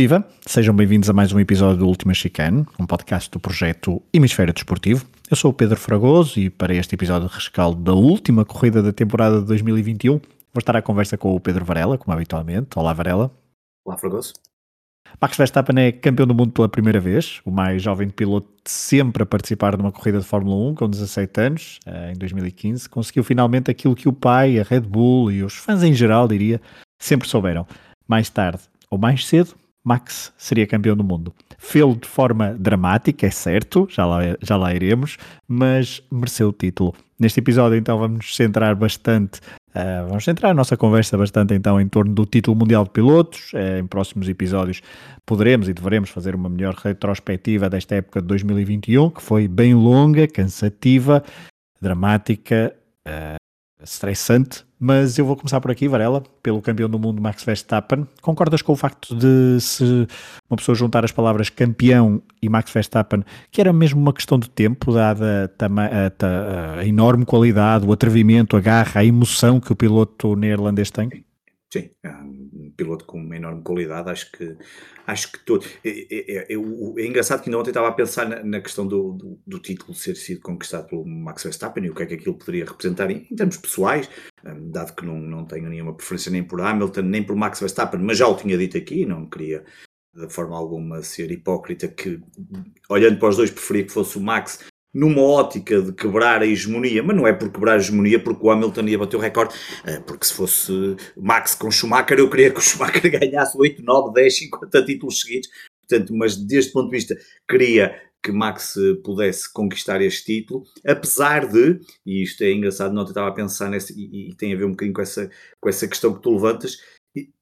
Viva! Sejam bem-vindos a mais um episódio do Última Chicane, um podcast do projeto Hemisfério Desportivo. Eu sou o Pedro Fragoso e para este episódio de rescaldo da última corrida da temporada de 2021 vou estar à conversa com o Pedro Varela, como habitualmente. Olá Varela. Olá Fragoso. Max Verstappen é campeão do mundo pela primeira vez, o mais jovem piloto de sempre a participar numa corrida de Fórmula 1, com 17 anos, eh, em 2015. Conseguiu finalmente aquilo que o pai, a Red Bull e os fãs em geral, diria, sempre souberam. Mais tarde ou mais cedo, Max seria campeão do mundo. Fê-lo de forma dramática, é certo, já lá, já lá iremos, mas mereceu o título. Neste episódio, então, vamos nos centrar bastante, uh, vamos centrar a nossa conversa bastante, então, em torno do título mundial de pilotos. Uh, em próximos episódios poderemos e deveremos fazer uma melhor retrospectiva desta época de 2021, que foi bem longa, cansativa, dramática, estressante, mas eu vou começar por aqui, Varela, pelo campeão do mundo Max Verstappen. Concordas com o facto de se uma pessoa juntar as palavras campeão e Max Verstappen, que era mesmo uma questão de tempo, dada a, a, a enorme qualidade, o atrevimento, a garra, a emoção que o piloto neerlandês tem? Sim, piloto com uma enorme qualidade, acho que acho que todo. É, é, é, é engraçado que ainda ontem estava a pensar na, na questão do, do, do, título ser sido conquistado pelo Max Verstappen e o que é que aquilo poderia representar em, em termos pessoais, um, dado que não, não tenho nenhuma preferência nem por Hamilton, nem por Max Verstappen, mas já o tinha dito aqui, não queria de forma alguma ser hipócrita, que olhando para os dois preferia que fosse o Max numa ótica de quebrar a hegemonia, mas não é por quebrar a hegemonia, porque o Hamilton ia bater o recorde, eh, porque se fosse Max com Schumacher, eu queria que o Schumacher ganhasse 8, 9, 10, 50 títulos seguidos, portanto, mas deste ponto de vista, queria que Max pudesse conquistar este título, apesar de, e isto é engraçado, não estava a pensar nesse, e, e tem a ver um bocadinho com essa, com essa questão que tu levantas,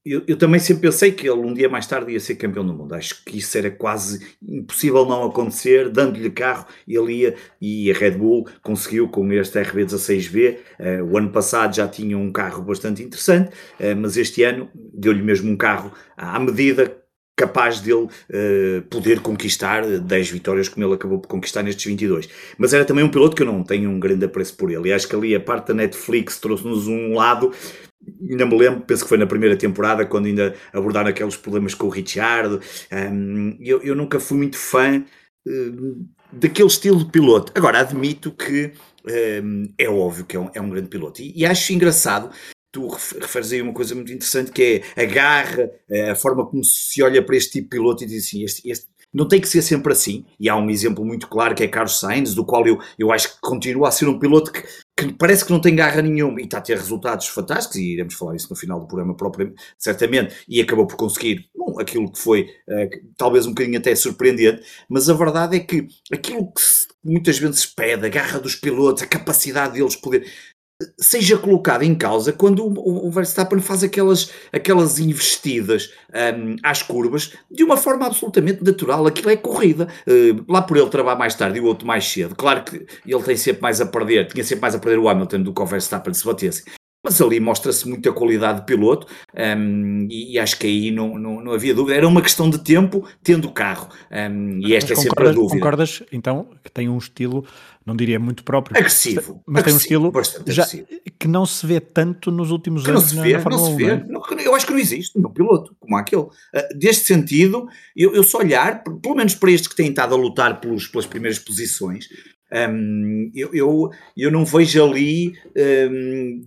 eu, eu, também sempre pensei que ele um dia mais tarde ia ser campeão do mundo. Acho que isso era quase impossível não acontecer. Dando-lhe carro, ele ia e a Red Bull conseguiu com este RB16V. Uh, eh, o ano passado já tinha um carro bastante interessante, uh, mas este ano deu-lhe mesmo um carro à medida capaz dele uh, poder conquistar 10 vitórias como ele acabou por conquistar nestes 22. Mas era também um piloto que eu não tenho um grande apreço por ele. E acho que ali a parte da Netflix trouxe-nos um lado ainda me lembro, penso que foi na primeira temporada, quando ainda abordaram aqueles problemas com o Richard. Um, eu, eu nunca fui muito fã uh, daquele estilo de piloto. Agora, admito que um, é óbvio que é um, é um grande piloto. E, e, acho engraçado. Tu referes aí uma coisa muito interessante que é a garra, a forma como se olha para este tipo de piloto e diz assim: este, este, não tem que ser sempre assim, e há um exemplo muito claro que é Carlos Sainz, do qual eu, eu acho que continua a ser um piloto que, que parece que não tem garra nenhuma. E está a ter resultados fantásticos, e iremos falar isso no final do programa propriamente, certamente, e acabou por conseguir bom, aquilo que foi uh, talvez um bocadinho até surpreendente, mas a verdade é que aquilo que muitas vezes se pede, a garra dos pilotos, a capacidade deles poder seja colocado em causa quando o, o Verstappen faz aquelas, aquelas investidas um, às curvas de uma forma absolutamente natural. Aquilo é corrida. Uh, lá por ele trabalhar mais tarde e o outro mais cedo. Claro que ele tem sempre mais a perder, tinha sempre mais a perder o Hamilton do que o Verstappen se batesse. Mas ali mostra-se muita qualidade de piloto um, e, e, acho que aí não, não, não, havia dúvida. Era uma questão de tempo tendo carro. Um, e esta Mas é sempre a dúvida. Concordas, então, que tem um estilo não diria muito próprio. Agressivo. Mas agressivo, tem um estilo já, que não se vê tanto nos últimos que anos. Não se vê, não se vê. Não, eu acho que não existe um piloto como aquele. Uh, deste sentido, eu, eu só olhar, pelo menos para estes que têm estado a lutar pelos, pelas primeiras posições, um, eu, eu, eu, não vejo ali, um,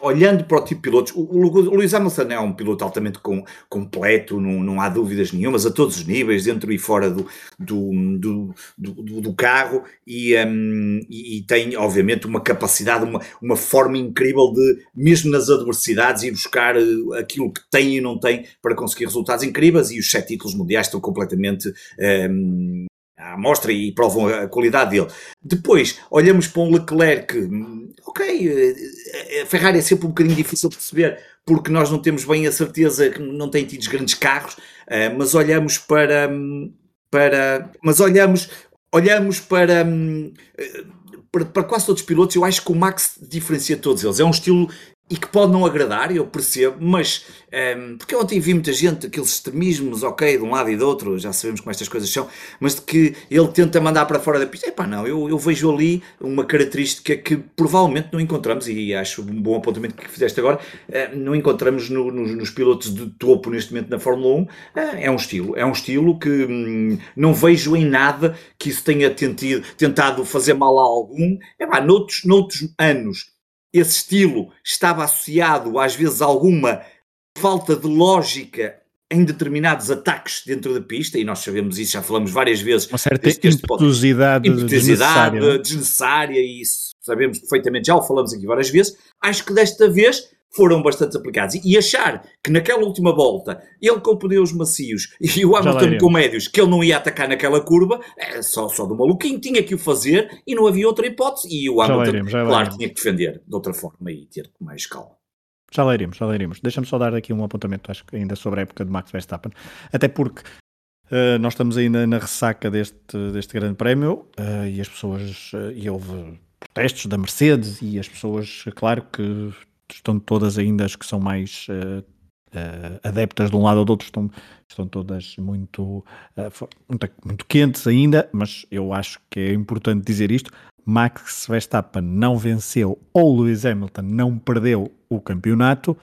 olhando para o tipo de pilotos, o, o, o Luís Hamilton é um piloto altamente com, completo, não, não há dúvidas nenhumas, a todos os níveis, dentro e fora do, do, do, do, carro, e, um, e, tem, obviamente, uma capacidade, uma, uma forma incrível de, mesmo nas adversidades, ir buscar eh, aquilo que tem e não tem para conseguir resultados incríveis, e os sete títulos mundiais estão completamente à mostra e provam a qualidade dele. Depois, olhamos para um Leclerc, ok, eh, a Ferrari é sempre um bocadinho difícil de perceber, porque nós não temos bem a certeza que não tem tido grandes carros, eh, mas olhamos para, para mas olhamos, olhamos para, para, para quase todos os pilotos, eu acho que o Max diferencia todos eles. É um estilo e que pode não agradar, eu percebo, mas um, ehm, porque ontem vi muita gente, aqueles extremismos, ok, de um lado e do outro, já sabemos como estas coisas são, mas de que ele tenta mandar para fora da pista, epá, não, eu, eu vejo ali uma característica que provavelmente não encontramos, e acho um bom apontamento que fizeste agora, uh, não encontramos no, no, nos pilotos de topo neste momento na Fórmula 1, uh, eh, é um estilo, é um estilo que hum, não vejo em nada que isso tenha tentido, tentado fazer mal a algum, epá, noutros, noutros anos esse estilo estava associado às vezes a alguma falta de lógica em determinados ataques dentro da pista, e nós sabemos isso, já falamos várias vezes. Uma certa impetuosidade, desnecessária. desnecessária, e isso sabemos perfeitamente, já o falamos aqui várias vezes. Acho que desta vez foram bastante aplicados. E achar que naquela última volta, ele com pneus macios e o Hamilton com médios, que ele não ia atacar naquela curva, é só, só do maluquinho, tinha que o fazer e não havia outra hipótese. E o Hamilton, iremos, claro, tinha que defender de outra forma e ter mais calma. Já lá iremos, já lá iremos. Deixa-me só dar aqui um apontamento, acho que ainda sobre a época de Max Verstappen, até porque uh, nós estamos ainda na ressaca deste, deste grande prémio uh, e as pessoas, uh, e houve protestos da Mercedes e as pessoas, claro que estão todas ainda as que são mais uh, uh, adeptas de um lado ou do outro, estão, estão todas muito, uh, muito, muito quentes ainda, mas eu acho que é importante dizer isto. Max Verstappen não venceu ou Lewis Hamilton não perdeu o campeonato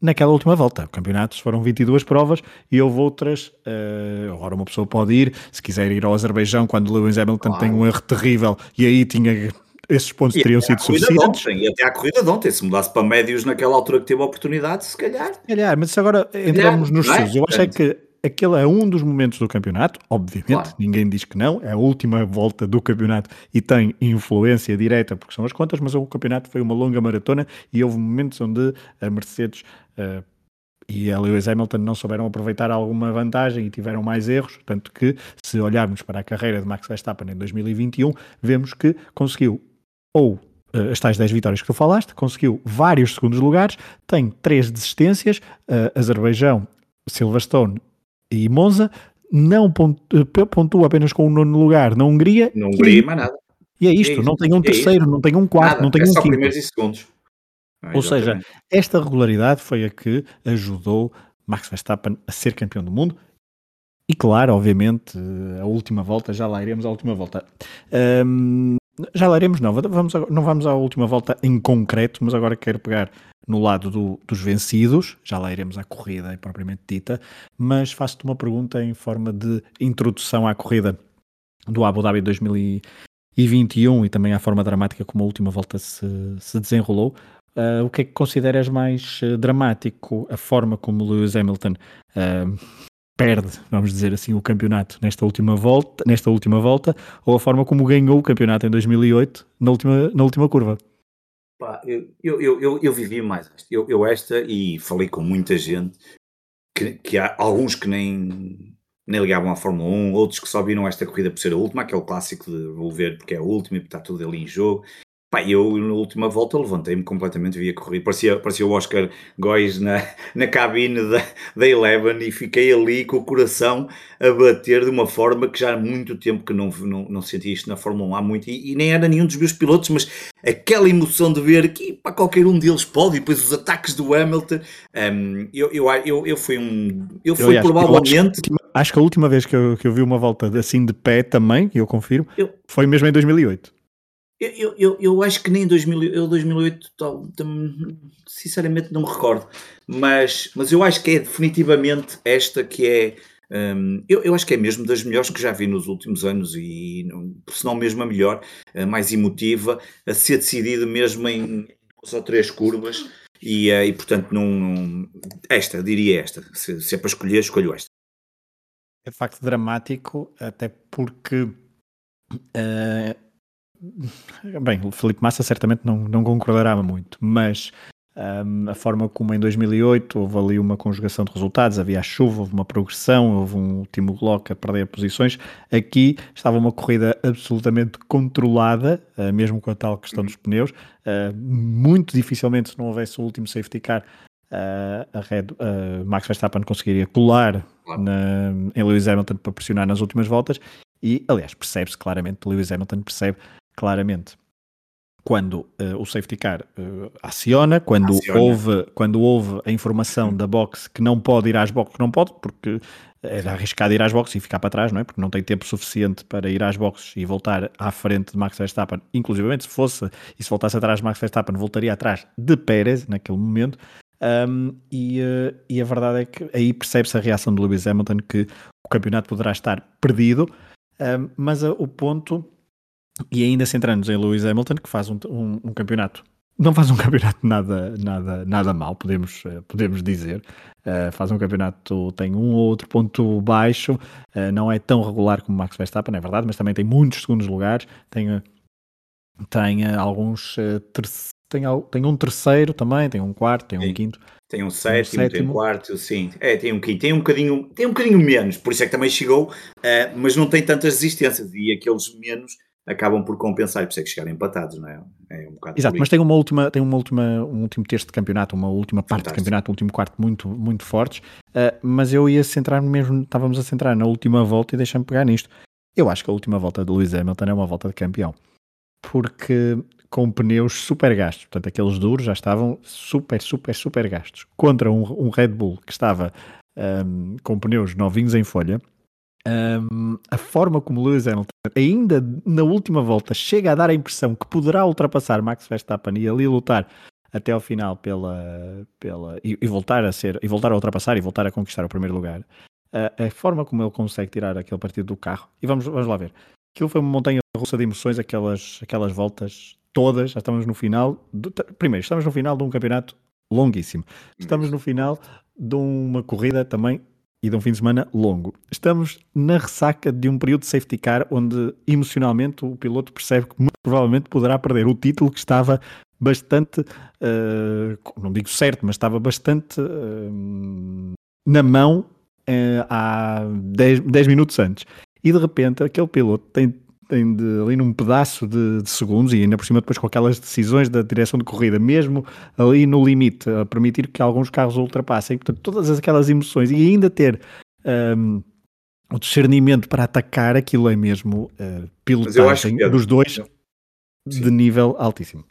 naquela última volta. O campeonato foram 22 provas e houve outras. Uh, agora uma pessoa pode ir, se quiser ir ao Azerbaijão, quando Lewis Hamilton claro. tem um erro terrível e aí tinha esses pontos e teriam sido suficientes. Ontem, e até à corrida de ontem, se mudasse para médios naquela altura que teve a oportunidade, se calhar. Se calhar, mas agora entramos nos é? seus. Eu acho é que aquele é um dos momentos do campeonato, obviamente, claro. ninguém diz que não, é a última volta do campeonato e tem influência direta porque são as contas, mas o campeonato foi uma longa maratona e houve momentos onde a Mercedes uh, e a Lewis Hamilton não souberam aproveitar alguma vantagem e tiveram mais erros, tanto que se olharmos para a carreira de Max Verstappen em 2021, vemos que conseguiu ou uh, as tais 10 vitórias que tu falaste, conseguiu vários segundos lugares, tem três desistências, uh, Azerbaijão, Silverstone e Monza, não eh, pontua apenas com o nono lugar na Hungria. Na Hungria, e, mais nada. E é isto, é não tem um é terceiro, não tem um quarto, nada, não tem é um quinto. primeiros e segundos. Ah, Ou seja, esta regularidade foi a que ajudou Max Verstappen a ser campeão do mundo. E claro, obviamente, a última volta, já lá iremos à última volta. Um, já lá iremos, não. Vamos, não vamos à última volta em concreto, mas agora quero pegar no lado do, dos vencidos. Já lá iremos à corrida propriamente dita. Mas faço-te uma pergunta em forma de introdução à corrida do Abu Dhabi 2021 e também à forma dramática como a última volta se, se desenrolou. Uh, o que é que consideras mais uh, dramático? A forma como Lewis Hamilton uh, perde, vamos dizer assim, o campeonato nesta última volta, nesta última volta, ou a forma como ganhou o campeonato em 2008 na última, na última curva? Eu, eu, eu, eu, vivi mais esta. Eu, eu esta e falei com muita gente que, que há alguns que nem, nem ligavam à Fórmula 1, outros que só viram esta corrida por ser a última, aquele clássico de vou ver porque é a última e está tudo ali em jogo. Pá, eu na última volta levantei-me completamente, via correr. Parecia, parecia o Oscar Góis na, na cabine da, da Eleven e fiquei ali com o coração a bater de uma forma que já há muito tempo que não, não, não sentia isto na Fórmula 1 há muito e, e, nem era nenhum dos meus pilotos, mas aquela emoção de ver que para qualquer um deles pode e depois os ataques do Hamilton. Um, eu, eu, eu, eu fui um. Eu fui eu, provavelmente. Eu acho, acho, que a última vez que eu, que eu vi uma volta assim de pé também, eu confirmo, foi mesmo em 2008. Eu, eu, eu acho que nem em 2000, eu 2008, sinceramente não me recordo, mas, mas eu acho que é definitivamente esta que é, um, eu, eu acho que é mesmo das melhores que já vi nos últimos anos e se não mesmo a melhor, a mais emotiva, a ser decidido mesmo em duas ou três curvas e, eh, e portanto não, esta, diria esta, se, se é para escolher, escolho esta. É de facto dramático, até porque uh, Bem, o Felipe Massa certamente não, não concordará muito, mas um, a forma como em 2008 houve ali uma conjugação de resultados, havia a chuva, houve uma progressão, houve um último bloco a perder posições. Aqui estava uma corrida absolutamente controlada, uh, mesmo com a tal questão dos pneus. Uh, muito dificilmente, se não houvesse o último safety car, uh, a Red, Max Verstappen conseguiria colar na, em Lewis Hamilton para pressionar nas últimas voltas. E, aliás, percebe-se claramente, Lewis Hamilton percebe claramente quando uh, o safety car uh, aciona, quando, aciona. Houve, quando houve a informação da box que não pode ir às boxes, não pode, porque era arriscado ir às boxes e ficar para trás, não é? Porque não tem tempo suficiente para ir às boxes e voltar à frente de Max Verstappen. Inclusive, se fosse e se voltasse atrás de Max Verstappen, voltaria atrás de Pérez naquele momento. Um, e, uh, e, a verdade é que aí percebe-se a reação de Lewis Hamilton que o campeonato poderá estar perdido, um, mas uh, o ponto, e ainda centrando-nos em Lewis Hamilton, que faz um, um, um, campeonato, não faz um campeonato nada, nada, nada mal, podemos, uh, podemos dizer, faz um campeonato, tem um ou outro ponto baixo, não é tão regular como Max Verstappen, é verdade, mas também tem muitos segundos lugares, tem, tem alguns terceiros tem, tem um terceiro também, tem um quarto, tem um quinto. Tem um sétimo, tem um quarto, sim. É, tem um quinto, tem um bocadinho, tem um bocadinho menos, por isso é que também chegou, uh, mas não tem tantas resistências. E aqueles menos acabam por compensar, por isso é que chegaram empatados, não é? é um Exato, mas tem uma última, tem uma última, um último terço de campeonato, uma última parte Fantástico. de campeonato, um último quarto muito, muito fortes, uh, mas eu ia centrar mesmo, estávamos a centrar na última volta e deixa-me pegar nisto. Eu acho que a última volta de Lewis Hamilton é uma volta de campeão, porque com pneus super gastos. Portanto, aqueles duros já estavam super, super, super gastos. Contra um, um Red Bull que estava um, com pneus novinhos em folha, um, a forma como Lewis Hamilton, ainda na última volta, chega a dar a impressão que poderá ultrapassar Max Verstappen e ali lutar até ao final pela, pela e, e, voltar a ser e voltar a ultrapassar e voltar a conquistar o primeiro lugar. a forma como ele consegue tirar aquele partido do carro e vamos, vamos lá ver. Aquilo foi uma montanha russa de emoções, aquelas, aquelas voltas todas, já estamos no final. Do, primeiro, estamos no final de um campeonato longuíssimo. Estamos no final de uma corrida também e de um fim de semana longo. Estamos na ressaca de um período de safety car onde emocionalmente o piloto percebe que muito provavelmente poderá perder o título que estava bastante, uh, não digo certo, mas estava bastante uh, na mão uh, há 10 minutos antes. E de repente aquele piloto tem tem de, ali num pedaço de, de, segundos e ainda por cima depois com aquelas decisões da direção de corrida, mesmo ali no limite, a permitir que alguns carros ultrapassem, portanto, todas aquelas emoções e ainda ter um, o discernimento para atacar aquilo é mesmo uh, pilotagem que, dos dois de nível altíssimo.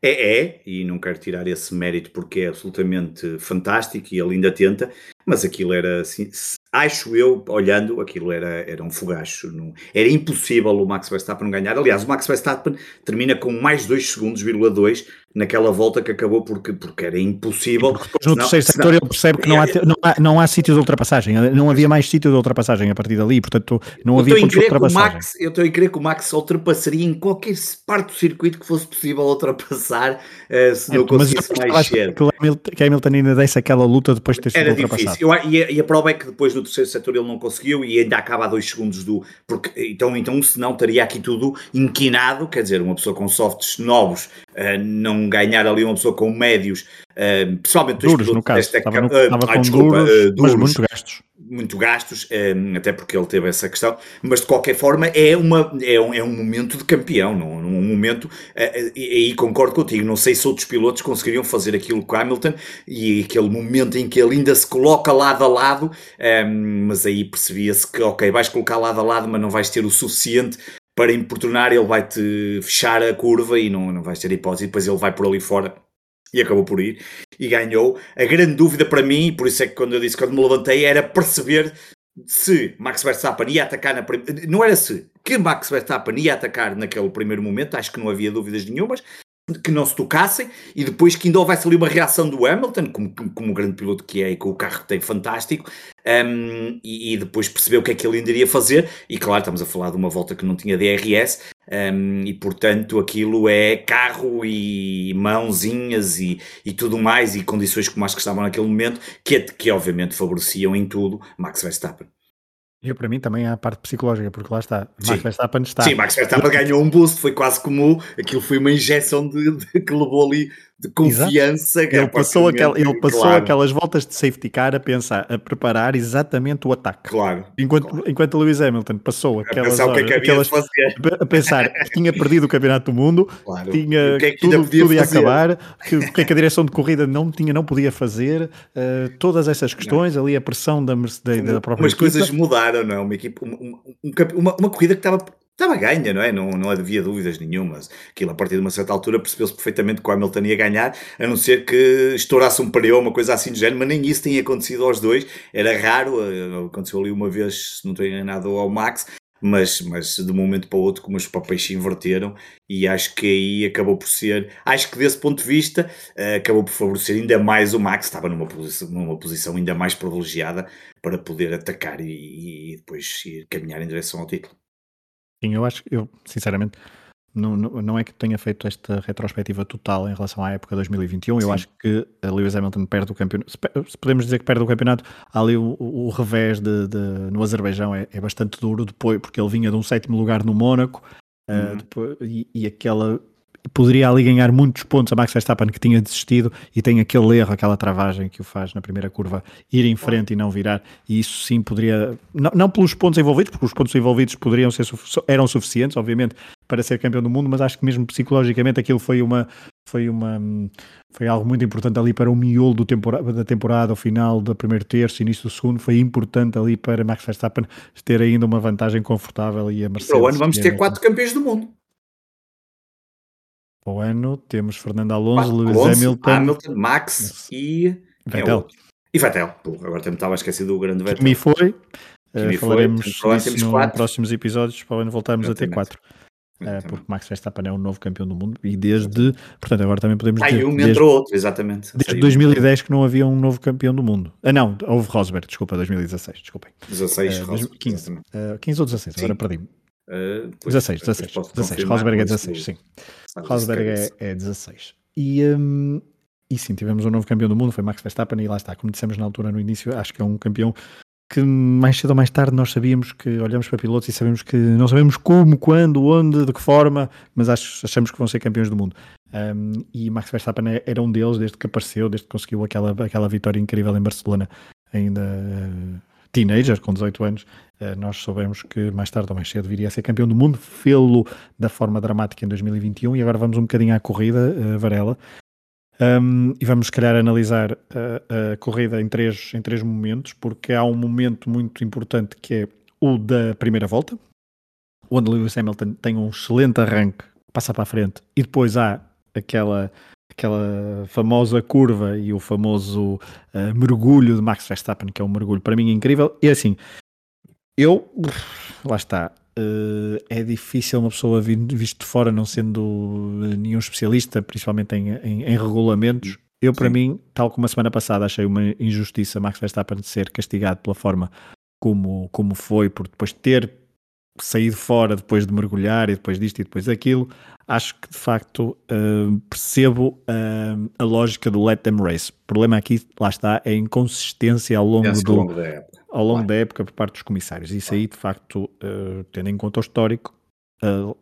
É, é, e não quero tirar esse mérito porque é absolutamente fantástico e ele ainda tenta, mas aquilo era assim, acho eu, olhando, aquilo era, era um fogacho. Não, era impossível o Max Verstappen ganhar. Aliás, o Max Verstappen termina com mais 2 segundos, 2 naquela volta que acabou porque, porque era impossível. Porque depois no senão, terceiro setor ele percebe que não há, não há, não há sítio de ultrapassagem, não havia mais sítio de ultrapaggem a partir dali, portanto não havia pontos de ultrapassagem. Max, eu estou a crer que o Max ultrapassaria em qualquer parte do circuito que fosse possível ultrapassar uh, se não é, conseguisse mais cedo. Que Hamilton ainda desse aquela luta depois de ter sido era ultrapassado. Difícil. Eu, e, a, e a prova é que depois no terceiro setor ele não conseguiu e ainda acaba a dois segundos do. Porque, então, então, se não, estaria aqui tudo inquinado, quer dizer, uma pessoa com softs novos uh, não ganhar ali uma pessoa com médios, uh, pessoalmente duros, no caso, estava, no, estava uh, com desculpa, duros, duros, mas muito gastos. Muito gastos, um, até porque ele teve essa questão, mas de qualquer forma é, uma, é, um, é um momento de campeão, não, um momento, aí concordo contigo, não sei se outros pilotos conseguiriam fazer aquilo com Hamilton e aquele momento em que ele ainda se coloca lado a lado, um, mas aí percebia-se que, ok, vais colocar lado a lado, mas não vais ter o suficiente para importunar, ele vai-te fechar a curva e não, não vais ter hipótese, e depois ele vai por ali fora e acabou por ir e ganhou. A grande dúvida para mim, por isso é que quando eu disse quando me levantei, era perceber se Max Verstappen ia atacar na primeira. Não era se, que Max Verstappen ia atacar naquele primeiro momento, acho que não havia dúvidas nenhumas, que não se tocassem e depois que ainda houvesse ali uma reação do Hamilton, como, como, o grande piloto que é e com o carro que tem fantástico, um, e, e, depois percebeu o que é que ele ainda iria fazer. E claro, estamos a falar de uma volta que não tinha DRS, um, e portanto aquilo é carro e mãozinhas e, e tudo mais, e condições como as que estavam naquele momento, que, que obviamente favoreciam em tudo Max Verstappen. E para mim também há a parte psicológica, porque lá está, Max Sim. Verstappen está. Sim, Max Verstappen ganhou um boost, foi quase como aquilo foi uma injeção de, de que levou ali de confiança. Ele passou, aquel, ele passou claro. aquelas voltas de safety car a pensar, a preparar exatamente o ataque. Claro. Enquanto, claro. enquanto Lewis Hamilton passou aquelas a pensar, horas, que é que aquelas, a pensar que tinha perdido o campeonato do mundo, claro. tinha que é que tudo, tudo ia acabar, que o que, é que a direção de corrida não tinha, não podia fazer, uh, todas essas questões, não. ali a pressão da Mercedes, da própria Umas equipa. coisas mudaram, não é? Uma, equipe, uma, uma, uma, uma corrida que estava estava ganha, não é? Não, não havia dúvidas nenhumas. Aquilo, a partir de uma certa altura, percebeu-se perfeitamente que o Hamilton ia ganhar, a não ser que estourasse um pneu, uma coisa assim do género, mas nem isso tinha acontecido aos dois. Era raro, eh, aconteceu ali uma vez, se não estou enganado, ao Max, mas, mas de um momento para o outro, como os papéis se inverteram, e acho que aí acabou por ser, acho que desse ponto de vista, uh, acabou por favorecer ainda mais o Max, estava numa posição, numa posição ainda mais privilegiada para poder atacar e, e depois ir caminhar em direção ao título. Sim, eu acho que eu, sinceramente, não, não, é que tenha feito esta retrospectiva total em relação à época de 2021. Sim. Eu acho que a Lewis Hamilton perde o campeonato. Se podemos dizer que perde o campeonato, ali o, o revés de, de, no Azerbaijão é, é, bastante duro depois, porque ele vinha de um sétimo lugar no Mónaco uh, depois, e, e aquela poderia ali ganhar muitos pontos a Max Verstappen que tinha desistido e tem aquele erro, aquela travagem que o faz na primeira curva, ir em frente e não virar, e isso sim poderia, não, não pelos pontos envolvidos, porque os pontos envolvidos poderiam ser, eram suficientes, obviamente, para ser campeão do mundo, mas acho que mesmo psicologicamente aquilo foi uma foi uma foi algo muito importante ali para o miolo do temporada, da temporada, ao final do primeiro terço, início do segundo, foi importante ali para Max Verstappen ter ainda uma vantagem confortável e a Mercedes. Para o ano vamos ter quatro campeões do mundo. Para o ano temos Fernando Alonso, Lewis Hamilton, Hamilton, Max e Vettel. É e Vettel. agora também estava esquecido do grande Vettel. Foi. Uh, falaremos foi. disso nos próximos episódios para o ano voltarmos a ter quatro. Uh, porque Max Verstappen é o novo campeão do mundo e desde, portanto, agora também podemos dizer. um desde, outro, exatamente. Desde 2010 que não havia um novo campeão do mundo. Ah, não, houve Rosberg, desculpa, 2016, desculpem. 16, uh, Rosberg, 15, uh, 15 ou 16, Sim. agora perdi-me. Uh, 16, 16, 16. Rosberg é 16, sim. Rosberg é, é 16. E, um, e sim, tivemos um novo campeão do mundo, foi Max Verstappen, e lá está, como dissemos na altura, no início, acho que é um campeão que mais cedo ou mais tarde nós sabíamos que olhamos para pilotos e sabemos que não sabemos como, quando, onde, de que forma, mas achamos que vão ser campeões do mundo. Um, e Max Verstappen é, era um deles desde que apareceu, desde que conseguiu aquela, aquela vitória incrível em Barcelona, ainda teenager, com 18 anos, uh, nós soubemos que mais tarde ou mais cedo viria a ser campeão do mundo, fê-lo da forma dramática em 2021 e agora vamos um bocadinho à corrida, uh, Varela, um, e vamos, se calhar, analisar a, a, corrida em três, em três momentos, porque há um momento muito importante que é o da primeira volta, onde Lewis Hamilton tem um excelente arranque, passa para a frente, e depois há aquela, aquela famosa curva e o famoso uh, mergulho de Max Verstappen, que é um mergulho para mim incrível. E assim, eu, lá está, uh, é difícil uma pessoa visto de fora, não sendo eh, nenhum especialista, principalmente em, em, em regulamentos. Eu, para Sim. mim, tal como a semana passada, achei uma injustiça Max Verstappen ser castigado pela forma como, como foi, por depois ter saído fora depois de mergulhar e depois disto e depois daquilo, acho que de facto uh, percebo uh, a lógica do let them race. O problema aqui, lá está, é a inconsistência ao longo, do, longo da época ao longo da época por parte dos comissários. Isso aí, de facto, uh, tendo em conta o histórico,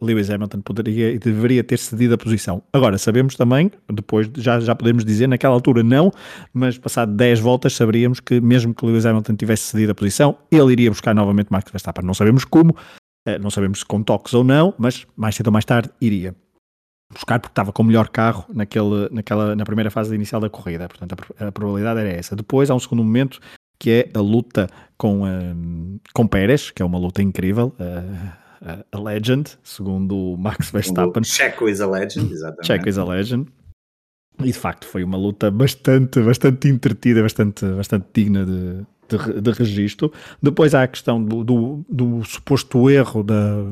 Lewis Hamilton poderia e deveria ter cedido a posição. Agora, sabemos também, depois já, já podemos dizer, naquela altura não, mas passado 10 voltas saberíamos que mesmo que Lewis Hamilton tivesse cedido a posição, ele iria buscar novamente Max Verstappen. Não sabemos como, não sabemos se com toques ou não, mas mais cedo ou mais tarde iria buscar porque estava com o melhor carro naquele, naquela, na primeira fase inicial da corrida. Portanto, a, a, probabilidade era essa. Depois, há um segundo momento que é a luta com, um, com Pérez, que é uma luta incrível. Uh, a legend, segundo o Max Verstappen. Checo is a legend, exatamente. Checo is a legend. E de facto foi uma luta bastante, bastante entretida, bastante, bastante digna de, de, de registro. Depois há a questão do, do, do suposto erro da,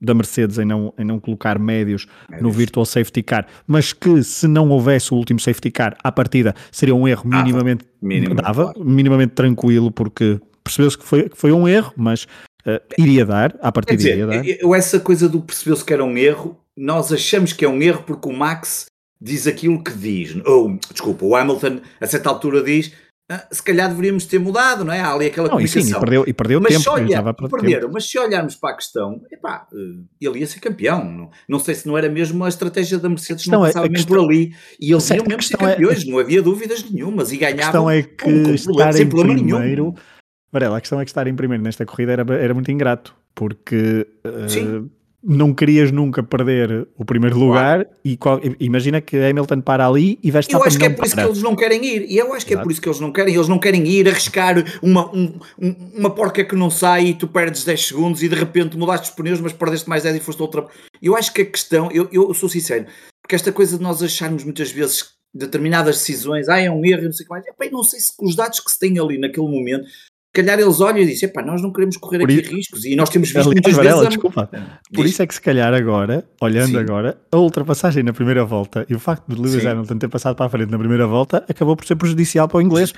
da Mercedes em não, em não colocar médios é no Virtual Safety Car, mas que se não houvesse o último Safety Car à partida seria um erro minimamente, minimamente, dava, claro. minimamente tranquilo, porque percebeu-se que foi, que foi um erro, mas uh, iria dar, à partida dizer, iria dar. Eu, essa coisa do percebeu-se que era um erro, nós achamos que é um erro porque o Max diz aquilo que diz, ou, desculpa, o Hamilton a certa altura diz se calhar deveríamos ter mudado, não é? Há ali aquela não, comunicação. E sim, e perdeu, e perdeu mas tempo. Olha, perderam, tempo. mas se olharmos para a questão, epá, eh, ele ia ser campeão. Não, não sei se não era mesmo a estratégia da Mercedes, não passava é, mesmo por ali. E eles iam mesmo ser campeões, é, não havia dúvidas nenhumas. E ganhavam a questão é que com, com estar em primeiro... Nenhum. Varela, a questão é que estar em primeiro nesta corrida era, era muito ingrato, porque uh, não querias nunca perder o primeiro lugar claro. e qual, imagina que Hamilton para ali e Verstappen Eu acho que é por para. isso que eles não querem ir. E eu acho que Exato. é por isso que eles não querem. Eles não querem ir arriscar uma, um, uma porca que não sai e tu perdes 10 segundos e de repente mudaste os pneus, mas perdeste mais 10 e foste outra. Eu acho que a questão, eu, eu sou sincero, porque esta coisa de nós acharmos muitas vezes determinadas decisões, ah, é um erro, não sei o que mais. Epá, não sei se com os dados que se tem ali naquele momento, calhar eles olham e dizem, nós não queremos correr por aqui isso, riscos e nós temos visto muitas Varela, vezes... Desculpa. Por isso é que se calhar agora, olhando Sim. agora, a ultrapassagem na primeira volta e o facto de Lewis Sim. Hamilton ter passado para a frente na primeira volta acabou por ser prejudicial para o inglês.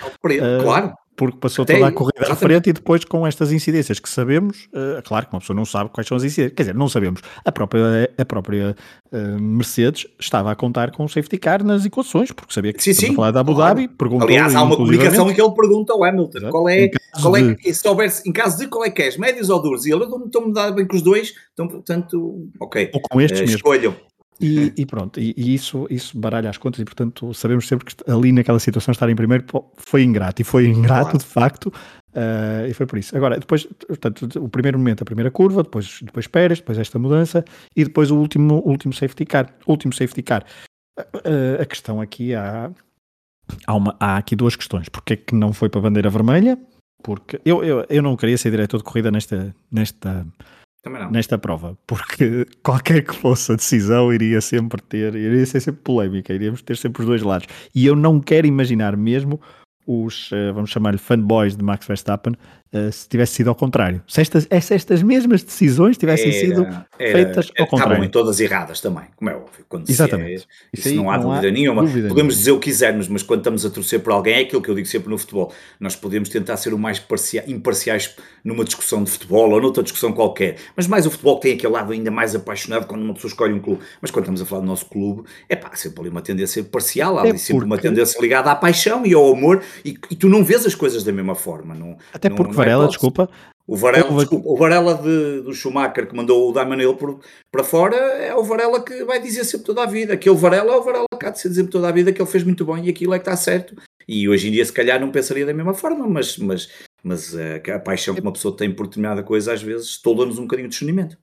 Claro. Uh, porque passou Até toda a corrida à frente e depois com estas incidências que sabemos, uh, claro que uma pessoa não sabe quais são as incidências, quer dizer, não sabemos. A própria, a própria uh, Mercedes estava a contar com o safety car nas equações, porque sabia que sim, sim, falar da Abu Dhabi, perguntou Aliás, há uma comunicação em que ele pergunta ao Hamilton Exato. qual é, qual é de... se houvesse, em caso de qual é que és, médios ou duros, e ele estou-me dar bem com os dois, então, portanto, ok, ou com estes uh, mesmo. escolham. E, e, pronto, e, e, isso, isso baralha as contas, e portanto sabemos sempre que ali naquela situação estar em primeiro foi ingrato, e foi ingrato claro. de facto, uh, e foi por isso. Agora, depois, portanto, o primeiro momento, a primeira curva, depois, depois Pérez, depois esta mudança, e depois o último, último safety car. último safety car. Uh, a questão aqui há, há, uma, há aqui duas questões. Porque é que não foi para a bandeira vermelha? Porque eu, eu, eu não queria ser diretor de corrida nesta, nesta nesta prova, porque qualquer que fosse a decisão iria sempre ter, iria ser sempre polémica, iríamos ter sempre os dois lados. E eu não quero imaginar mesmo os, uh, vamos chamar-lhe fanboys de Max Verstappen, uh, se tivesse sido ao contrário. Se estas, se estas mesmas decisões tivessem era, sido era, feitas ao contrário. Estavam em todas erradas também, como é óbvio. Quando Exatamente. É, isso, isso não há não dúvida há nenhuma. Dúvida podemos nenhuma. dizer o que quisermos, mas quando estamos a torcer por alguém, é aquilo que eu digo sempre no futebol. Nós podemos tentar ser o mais parcia, imparciais numa discussão de futebol ou noutra discussão qualquer, mas mais o futebol tem aquele lado ainda mais apaixonado quando uma pessoa escolhe um clube. Mas quando estamos a falar do nosso clube, é pá, sempre ali uma tendência parcial, há é ali sempre porque... uma tendência ligada à paixão e ao amor e, e, tu não vês as coisas da mesma forma. Não, Até não, porque é Varela, desculpa. O Varela, desculpa, o Varela de, do Schumacher que mandou o Damon por, para fora é o Varela que vai dizer sempre toda a vida. Aquele Varela é o Varela que há de ser dizer toda a vida que ele fez muito bem e aquilo é que está certo. E hoje em dia, se calhar, não pensaria da mesma forma, mas, mas, mas uh, a paixão que uma pessoa tem por determinada coisa às vezes tolda-nos um bocadinho de discernimento.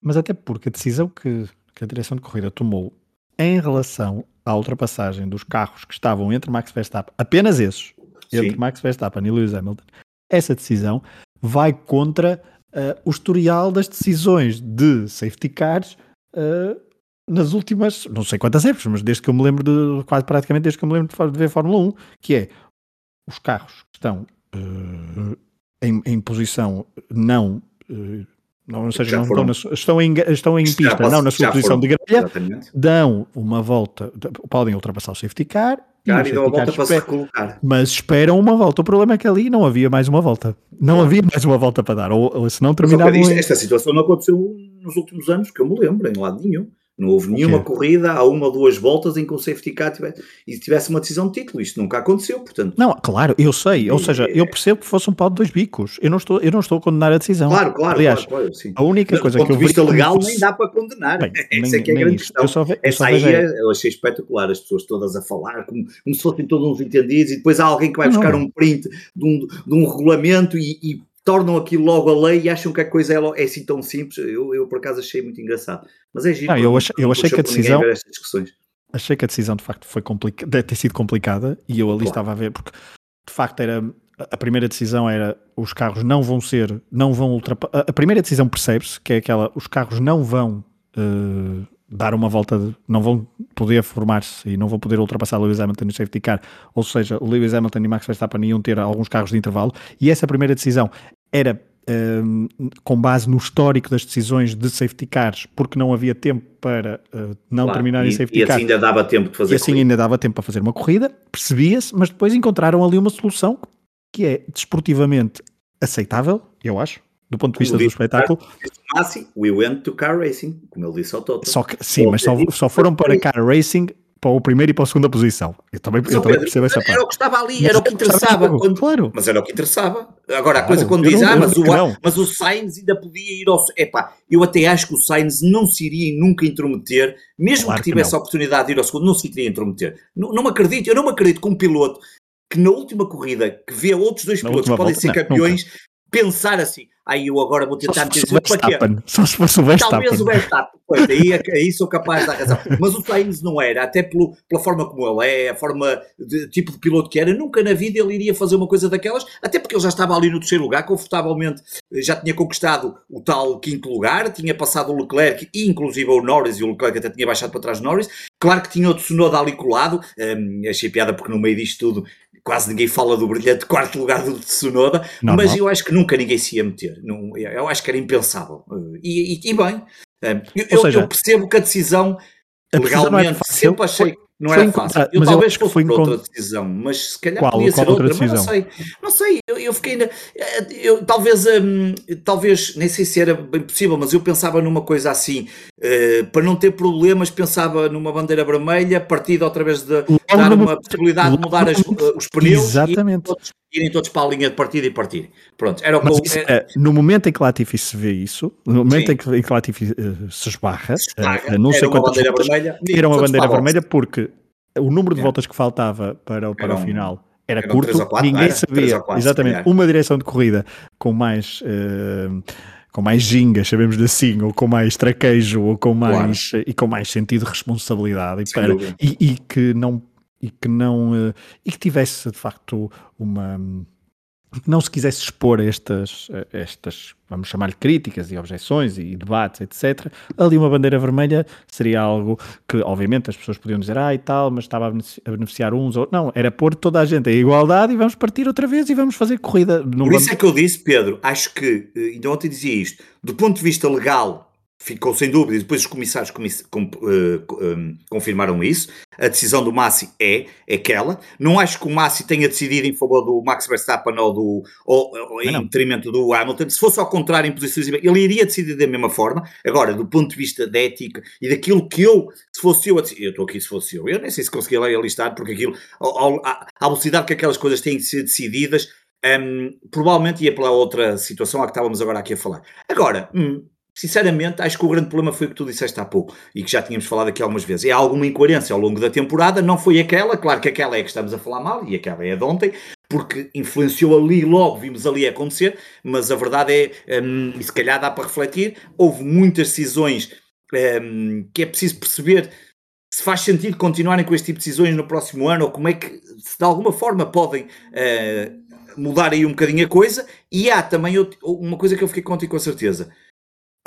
Mas até porque a decisão que, que a direção de corrida tomou em relação à ultrapassagem dos carros que estavam entre Max Verstappen, apenas esses, entre Sim. Max Verstappen e Lewis Hamilton, essa decisão vai contra uh, o historial das decisões de safety cars uh, nas últimas, não sei quantas épocas, mas desde que eu me lembro de, quase praticamente desde que eu me lembro de ver Fórmula 1, que é os carros que estão uh, em, em, posição não não, ou seja, não estão, na, estão em, estão em pista, posso, não na sua posição foram, de grelha, dão uma volta, podem ultrapassar o safety car e, e dão a volta para se colocar. Mas esperam uma volta. O problema é que ali não havia mais uma volta. Não havia mais uma volta para dar. Ou, ou se não terminavam. Esta situação não aconteceu nos últimos anos, que eu me lembro, em lado nenhum. Não houve nenhuma okay. corrida a uma ou duas voltas em que o safety car tivesse, e tivesse uma decisão de título. Isto nunca aconteceu, portanto. Não, claro, eu sei. Ou seja, eu percebo que fosse um pau de dois bicos. Eu não estou, eu não estou a condenar a decisão. Claro, claro. Aliás, claro, claro a única Mas, coisa do que eu vi. vista legal fosse... nem dá para condenar. Bem, Essa nem, é que é a grande isso. questão. Ve, Essa aí é... eu achei espetacular. As pessoas todas a falar, como, como se fossem todos uns entendidos, e depois há alguém que vai buscar não. um print de um, de um regulamento e, e tornam aquilo logo a lei e acham que a coisa é, é assim tão simples. Eu, eu, por acaso achei muito engraçado. Mas é giro. Não, eu, achei, eu achei que a decisão. Achei que a decisão de facto foi complicada, deve ter sido complicada e eu ali claro. estava a ver, porque de facto era. A primeira decisão era os carros não vão ser, não vão ultrapassar. A primeira decisão percebe-se que é aquela, os carros não vão uh, dar uma volta, de, não vão poder formar-se e não vão poder ultrapassar Lewis Hamilton no safety car, ou seja, Lewis Hamilton e Max Verstappen iam ter alguns carros de intervalo, e essa primeira decisão era um, com base no histórico das decisões de safety cars, porque não havia tempo para uh, não claro, terminar em safety car. E assim ainda dava tempo de fazer E assim corrida. ainda dava tempo para fazer uma corrida, percebia-se, mas depois encontraram ali uma solução que é desportivamente aceitável, eu acho, do ponto de vista do espetáculo. Massi, we went to car racing, como ele disse ao Toto. Só que, sim, mas só, só foram para car racing para o primeiro e para a segunda posição. Eu também, eu também percebo essa parte. Era o que estava ali, mas era o que interessava. Quando, claro. Mas era o que interessava. Agora, claro, a coisa quando diz, não, ah, mas o, mas o Sainz ainda podia ir ao. Epá, eu até acho que o Sainz não se iria nunca intrometer, mesmo claro que tivesse que a oportunidade de ir ao segundo, não se iria intrometer. Não, não me acredito, eu não me acredito que um piloto que na última corrida, que vê outros dois na pilotos que podem volta, ser não, campeões, nunca pensar assim, aí eu agora vou tentar meter para quê? Só se fosse o Verstappen. Talvez o Verstappen, pois, aí, é aí sou capaz dar razão. Mas o Sainz não era, até pelo, pela forma como ele é, a forma de tipo de piloto que era, nunca na vida ele iria fazer uma coisa daquelas, até porque ele já estava ali no terceiro lugar, confortavelmente já tinha conquistado o tal quinto lugar, tinha passado o Leclerc e inclusive o Norris, e o Leclerc até tinha baixado para trás do Norris. Claro que tinha o Tsunoda ali colado, hum, achei piada porque no meio disto tudo quase ninguém fala do brilhante quarto lugar do Tsunoda, Normal. mas eu acho que nunca ninguém se ia meter. Não, eu acho que era impensável. E, e, e bem, eu, seja, eu, percebo que a decisão a legalmente é sempre achei não era fácil. Eu talvez eu fosse por outra decisão, mas se calhar Qual? podia ser outra, outra mas não sei. Não sei, eu, eu fiquei ainda. Eu, talvez, hum, talvez, nem sei se era bem possível, mas eu pensava numa coisa assim, uh, para não ter problemas, pensava numa bandeira vermelha, partida outra vez de dar uma possibilidade de mudar as, uh, os pneus Exatamente. e irem todos para a linha de partida e partir. Pronto, era o que isso, é, No momento em que Latifi se vê isso, no momento em que, em que Latifi uh, se esbarra, se esbarra não sei quantas bandeira vermelha, era uma bandeira vermelha porque o número de é. voltas que faltava para, para o final era curto, quatro, ninguém sabia. Quatro, exatamente, uma direção de corrida com mais. Uh, com mais ginga, sabemos assim, ou com mais traquejo, ou com mais claro. e com mais sentido de responsabilidade e, para, e, e, que não e que não uh, e que tivesse de facto uma não se quisesse expor estas, estas vamos chamar-lhe críticas e objeções e debates, etc., ali uma bandeira vermelha seria algo que, obviamente, as pessoas podiam dizer, ah, e tal, mas estava a beneficiar uns ou não, era pôr toda a gente em igualdade e vamos partir outra vez e vamos fazer corrida. Por isso é que eu disse, Pedro, acho que, eh, ainda ontem dizia isto, do ponto de vista legal, ficou sem dúvida, e depois os comissários com, uh, um, confirmaram isso. A decisão do Massi é, é aquela. Não acho que o Massi tenha decidido em favor do Max Verstappen ou, do, ou, ou em detrimento do Hamilton. Se fosse ao contrário, em posições. Ele iria decidir da mesma forma. Agora, do ponto de vista da ética e daquilo que eu, se fosse eu, eu estou aqui se fosse eu, eu nem sei se conseguia listar, porque aquilo, a, a velocidade que aquelas coisas têm de ser decididas. Um, provavelmente ia pela outra situação a que estávamos agora aqui a falar. Agora, hum, sinceramente, acho que o grande problema foi o que tu disseste há pouco e que já tínhamos falado aqui algumas vezes. É alguma incoerência ao longo da temporada, não foi aquela, claro que aquela é que estamos a falar mal e aquela é a de ontem, porque influenciou ali logo, vimos ali acontecer, mas a verdade é, um, e se calhar dá para refletir, houve muitas decisões um, que é preciso perceber se faz sentido continuarem com este tipo de decisões no próximo ano ou como é que, se de alguma forma podem. Uh, mudar aí um bocadinho a coisa e há também uma coisa que eu fiquei contigo com certeza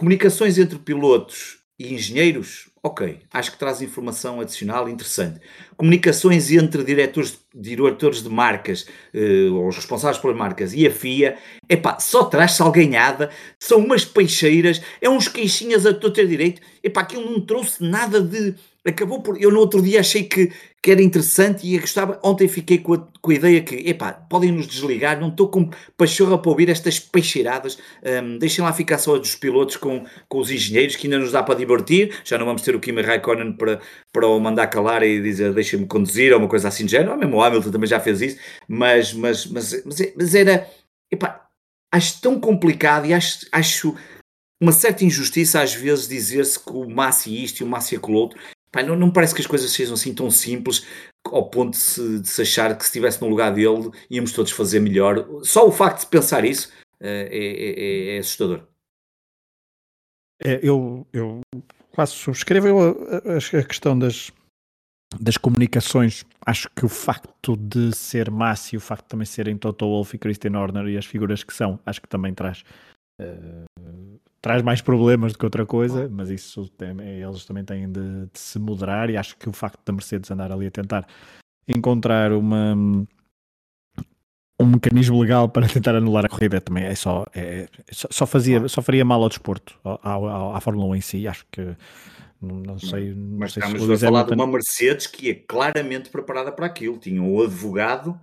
Comunicações entre pilotos e engenheiros, ok, acho que traz informação adicional interessante. Comunicações entre diretores, diretores de marcas, eh, ou os responsáveis pelas marcas e a FIA, epá, só traz salganhada, são umas peixeiras, é uns queixinhas a todo ter direito, epá, aquilo não trouxe nada de acabou por. Eu no outro dia achei que, que era interessante e gostava. Ontem fiquei com a, com a ideia que, epá, podem nos desligar, não estou com pachorra para ouvir estas peixeiradas. Um, deixem lá ficar só dos pilotos com, com os engenheiros, que ainda nos dá para divertir. Já não vamos ter o Kimi Raikkonen para, para o mandar calar e dizer deixem-me conduzir ou uma coisa assim de género. Mesmo o Hamilton também já fez isso, mas, mas, mas, mas, era. Epá, acho tão complicado e acho, acho uma certa injustiça às vezes dizer-se que o Massi isto e o Massi aquilo outro. Pai, não, não parece que as coisas sejam assim tão simples ao ponto de se, de se achar que se estivesse no lugar dele íamos todos fazer melhor. Só o facto de pensar isso é, é, é assustador. É, eu, eu quase subscrevo eu, a, a, questão das, das comunicações. Acho que o facto de ser Massi, o facto de também serem Toto Wolff e Christian Horner e as figuras que são, acho que também traz uh, traz mais problemas do que outra coisa, mas isso tem, eles também têm de, de, se moderar e acho que o facto da Mercedes andar ali a tentar encontrar uma um mecanismo legal para tentar anular a corrida também é só é, só fazia só faria mal ao desporto à, à, à Fórmula 1 em si acho que não, não sei não mas sei estamos se a falar de uma Mercedes que é claramente preparada para aquilo tinha um advogado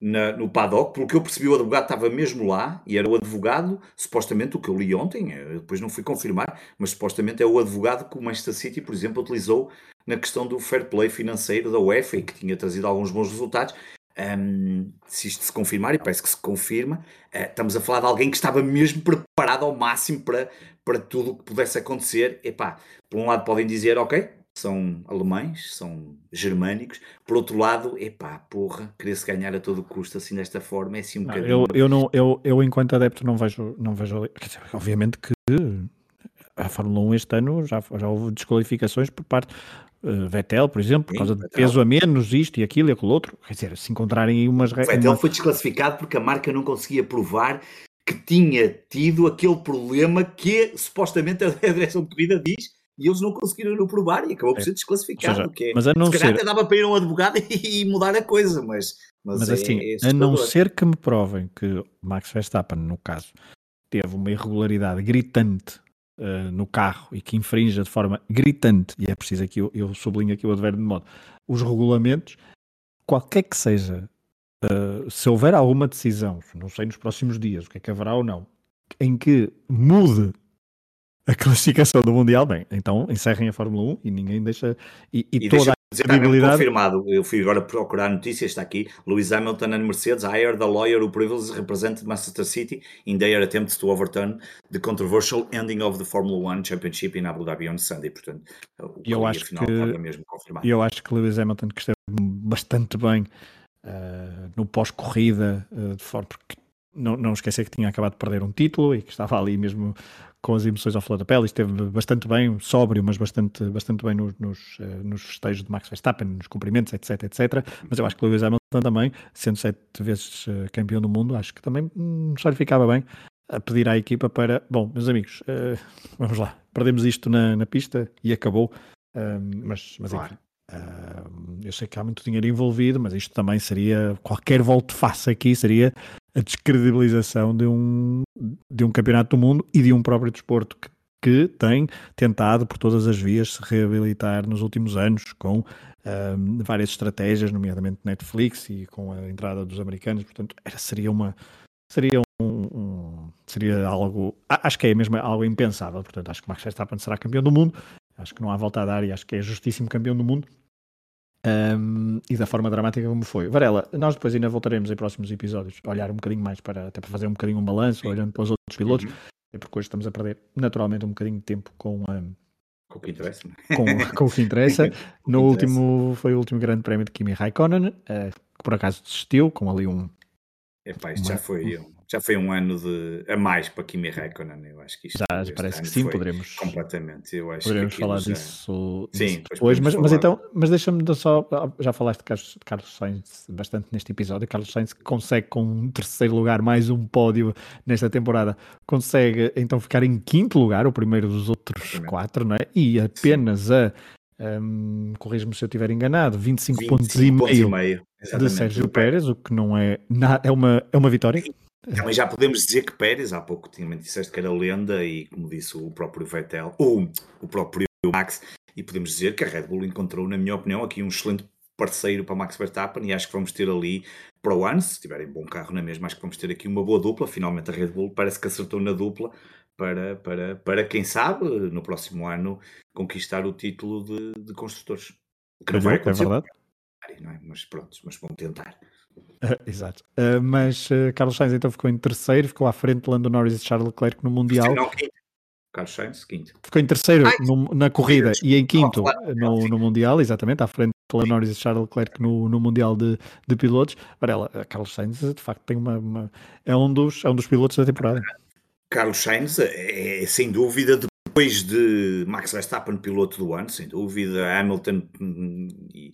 na, no paddock, pelo que eu percebi, o advogado estava mesmo lá e era o advogado, supostamente, o que eu li ontem, eu depois não fui confirmar, mas supostamente é o advogado que o Manchester City, por exemplo, utilizou na questão do fair play financeiro da UEFA e que tinha trazido alguns bons resultados. Um, se isto se confirmar, e parece que se confirma, uh, estamos a falar de alguém que estava mesmo preparado ao máximo para, para tudo o que pudesse acontecer. Epá, por um lado podem dizer, ok, são alemães, são germânicos. Por outro lado, epá, porra, querer-se ganhar a todo custo assim desta forma é assim um bocadinho. Eu, eu, não, eu, eu, enquanto adepto, não vejo, não vejo dizer, obviamente que a Fórmula 1 este ano já, já houve desqualificações por parte uh, Vettel, por exemplo, por Sim, causa de Vettel. peso a menos, isto e aquilo e aquilo outro. Quer dizer, se encontrarem umas regras. Vettel uma... foi desclassificado porque a marca não conseguia provar que tinha tido aquele problema que supostamente a direção de corrida diz e eles não conseguiram provar e acabou por é. ser desclassificado. Seja, que é, mas a não se ser... até dava para ir a um advogado e, mudar a coisa, mas, mas, mas é, assim, é a não ser que me provem que Max Verstappen, no caso, teve uma irregularidade gritante uh, no carro e que infrinja de forma gritante, e é preciso aqui, eu, eu sublinho aqui o advérbio de modo, os regulamentos, qualquer que seja, uh, se houver alguma decisão, não sei nos próximos dias o que é que haverá ou não, em que mude a classificação do Mundial, bem, então encerrem a Fórmula 1 e ninguém deixa. E, e, e toda a dizer, credibilidade. confirmado, eu fui agora procurar notícias, está aqui. Lewis Hamilton and Mercedes hired the lawyer who previously represented Manchester City in their attempts to overturn the controversial ending of the Formula 1 Championship in Abu Dhabi on Sunday. Portanto, o eu acho final que, mesmo confirmado. Eu acho que Lewis Hamilton, que esteve bastante bem uh, no pós-corrida, uh, de forma porque não, não esquecer que tinha acabado de perder um título e que estava ali mesmo com as emoções ao flor da pele, esteve bastante bem, sóbrio, mas bastante, bastante bem nos, nos, eh, nos festejos de Max Verstappen, nos cumprimentos, etc, etc. Mas eu acho que Lewis Hamilton também, sendo sete vezes eh, campeão do mundo, acho que também hum, ficava bem a pedir à equipa para, bom, meus amigos, uh, vamos lá, perdemos isto na, na pista e acabou, uh, mas, mas enfim. Uh, eu sei que há muito dinheiro envolvido, mas isto também seria qualquer volte-face aqui seria a descredibilização de um, de um campeonato do mundo e de um próprio desporto que, que tem tentado por todas as vias se reabilitar nos últimos anos com um, várias estratégias, nomeadamente Netflix e com a entrada dos americanos. Portanto, era, seria uma seria um, um, seria algo acho que é mesmo algo impensável. Portanto, acho que Max Verstappen será campeão do mundo. Acho que não há volta a dar e acho que é justíssimo campeão do mundo. Um, e da forma dramática como foi. Varela, nós depois ainda voltaremos em próximos episódios a olhar um bocadinho mais para até para fazer um bocadinho um balanço, olhando para os outros pilotos, uhum. é porque hoje estamos a perder naturalmente um bocadinho de tempo com, um, com o que interessa. Com, com o que interessa. no último foi o último grande prémio de Kimi Raikkonen, uh, que por acaso desistiu, com ali um. Epá, isto uma, já foi um, já foi um ano de, a mais para Kimi Raikkonen. Eu acho que isto já, parece que sim, poderemos. Completamente. Eu acho poderemos falar já... disso, sim, depois. Mas, mas, então, mas deixa-me só. Já falaste de Carlos, de Carlos Sainz bastante neste episódio. Carlos Sainz consegue, com um terceiro lugar, mais um pódio nesta temporada, consegue então ficar em quinto lugar, o primeiro dos outros quatro, não é? E apenas sim. a. Um, Corrijo-me se eu estiver enganado, 25, 25 pontos e meio, meio de Sérgio Pérez, o que não é, é, uma, é uma vitória. Também já podemos dizer que Pérez, há pouco tinha disseste que era lenda e como disse o próprio Vettel, ou o próprio Max, e podemos dizer que a Red Bull encontrou, na minha opinião, aqui um excelente parceiro para Max Verstappen e acho que vamos ter ali para o ano, se tiverem bom carro na mesma, acho que vamos ter aqui uma boa dupla. Finalmente a Red Bull parece que acertou na dupla para, para, para quem sabe, no próximo ano, conquistar o título de, de construtores. Que não vai é acontecer. É verdade. Não é? Mas pronto, mas vão tentar. Exato. Uh, mas uh, Carlos Sainz então ficou em terceiro, ficou à frente de Lando Norris e Charles Leclerc no Mundial. Não, Carlos Sainz, quinto. Ficou em terceiro Ai, no, na corrida e em quinto no, no Mundial, exatamente, à frente de Lando Norris e Charles Leclerc no, no Mundial de, de pilotos. Varela, Carlos Sainz de facto tem uma, uma, é, um dos, é um dos pilotos da temporada. Carlos Sainz é, é sem dúvida de depois de Max Verstappen, piloto do ano, sem dúvida, Hamilton hum, e,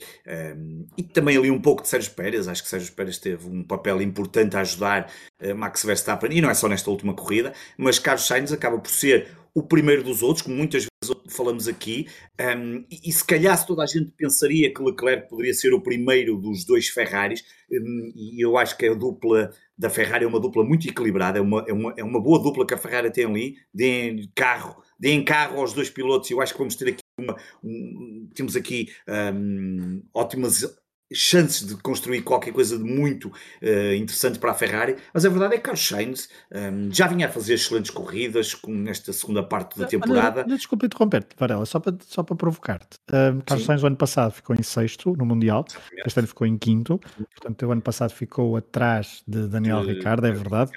um, e, também ali um pouco de Sérgio Pérez. Acho que Sérgio Pérez teve um papel importante a ajudar uh, Max Verstappen, e não é só nesta última corrida, mas Carlos Sainz acaba por ser o primeiro dos outros, como muitas vezes falamos aqui, um, e, e, se calhar se toda a gente pensaria que Leclerc poderia ser o primeiro dos dois Ferraris, um, e eu acho que a dupla da Ferrari é uma dupla muito equilibrada, é uma, é uma, é uma boa dupla que a Ferrari tem ali, de carro deem carro aos dois pilotos. Eu acho que vamos ter aqui uma. Um, temos aqui um, ótimas chances de construir qualquer coisa de muito uh, interessante para a Ferrari, mas a verdade é que Carlos Sainz um, já vinha a fazer excelentes corridas com nesta segunda parte da temporada. Olha, desculpa interromper-te, Varela, só para, só para provocar-te. Um, Carlos Sim. Sainz o ano passado ficou em sexto no Mundial, este ano ficou em quinto, portanto o ano passado ficou atrás de Daniel de, Ricciardo, é verdade,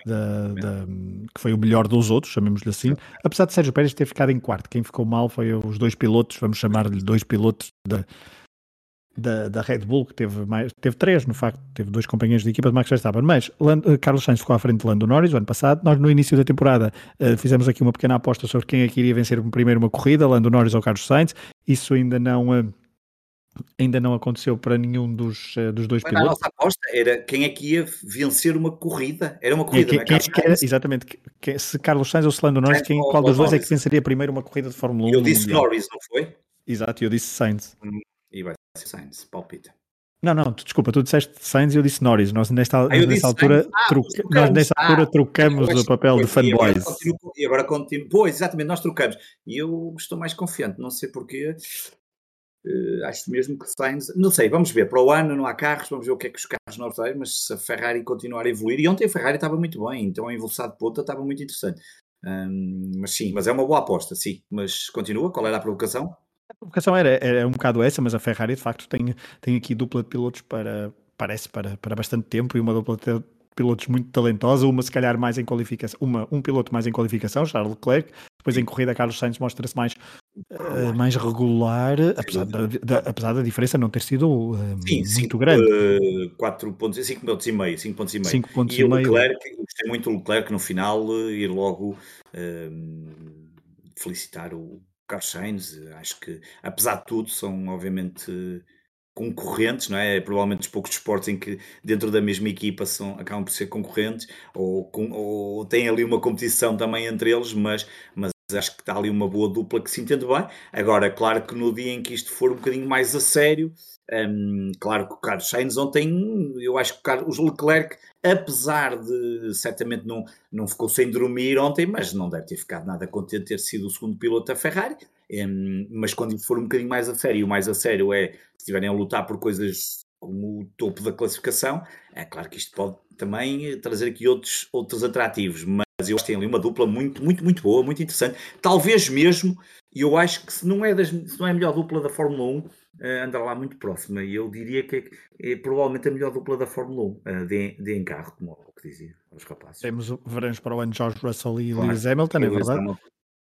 que foi o melhor dos outros, chamemos-lhe assim, apesar de Sérgio Pérez ter ficado em quarto, quem ficou mal foi os dois pilotos, vamos chamar-lhe dois pilotos da da, da Red Bull, que teve, mais, teve três, no facto, teve dois companheiros de equipa de Max Verstappen, mas Lando, eh, Carlos Sainz ficou à frente de Lando Norris o ano passado. Nós, no início da temporada, uh, fizemos aqui uma pequena aposta sobre quem é que iria vencer primeiro uma corrida, Lando Norris ou Carlos Sainz. Isso ainda não. Uh, ainda não aconteceu para nenhum dos, uh, dos dois pilotos. A nossa aposta era quem é que ia vencer uma corrida. Era uma corrida, quem, é quem era, exatamente. Que, se Carlos Sainz ou se Lando Norris, quem, qual dos dois é que venceria primeiro uma corrida de Fórmula 1? Eu disse Norris, não foi? Exato, eu disse Sainz. Hum, e vai Sainz, palpite. Não, não, desculpa, tu disseste Sainz e eu disse Norris. Nós nesta, ah, altura, ah, nós ah, altura trocamos o papel de fanboys. E agora continuo. Pois, exatamente, nós trocamos. E eu estou mais confiante, não sei porquê. Uh, acho mesmo que Sainz, não sei, vamos ver. Para o ano não há carros, vamos ver o que é que os carros novos têm, mas se a Ferrari continuar a evoluir, e ontem a Ferrari estava muito bem, então a evolução de ponta estava muito interessante. Um, mas sim, mas é uma boa aposta, sim. Mas continua, qual era a provocação? A provocação era, era um bocado essa, mas a Ferrari de facto tem, tem aqui dupla de pilotos para, parece, para, para bastante tempo e uma dupla de pilotos muito talentosa, uma se calhar mais em qualificação, uma, um piloto mais em qualificação, Charles Leclerc, depois em corrida Carlos Sainz mostra-se mais, uh, mais regular, apesar da, da, apesar da diferença não ter sido uh, Sim, muito cinco, grande. Uh, 4 pontos, 5 pontos e meio, 5 pontos e meio. 5 pontos e, e o Leclerc, gostei muito do Leclerc no final ir logo felicitar o Carlos Sainz, acho que, apesar de tudo, são obviamente concorrentes, não é? Provavelmente os poucos esportes em que dentro da mesma equipa são, acabam por ser concorrentes ou, com, ou têm ali uma competição também entre eles, mas, mas acho que está ali uma boa dupla que se entende bem. Agora, claro que no dia em que isto for um bocadinho mais a sério, um, claro que o Carlos Sainz ontem, eu acho que o Leclerc, apesar de certamente não, não ficou sem dormir ontem, mas não deve ter ficado nada contente de ter sido o segundo piloto da Ferrari. Um, mas quando for um bocadinho mais a sério, o mais a sério é se estiverem a lutar por coisas como o topo da classificação, é claro que isto pode também trazer aqui outros, outros atrativos, mas eu acho que tem ali uma dupla muito, muito, muito boa, muito interessante. Talvez mesmo, e eu acho que se não é, das, se não é a melhor dupla da Fórmula 1, uh, eh, anda lá muito próxima. E eu diria que é, é, provavelmente a melhor dupla da Fórmula 1, uh, de, de encarro, como o que dizia os rapazes. Temos, veremos para o ano George Russell e claro. Lewis Hamilton, é verdade? Hamilton.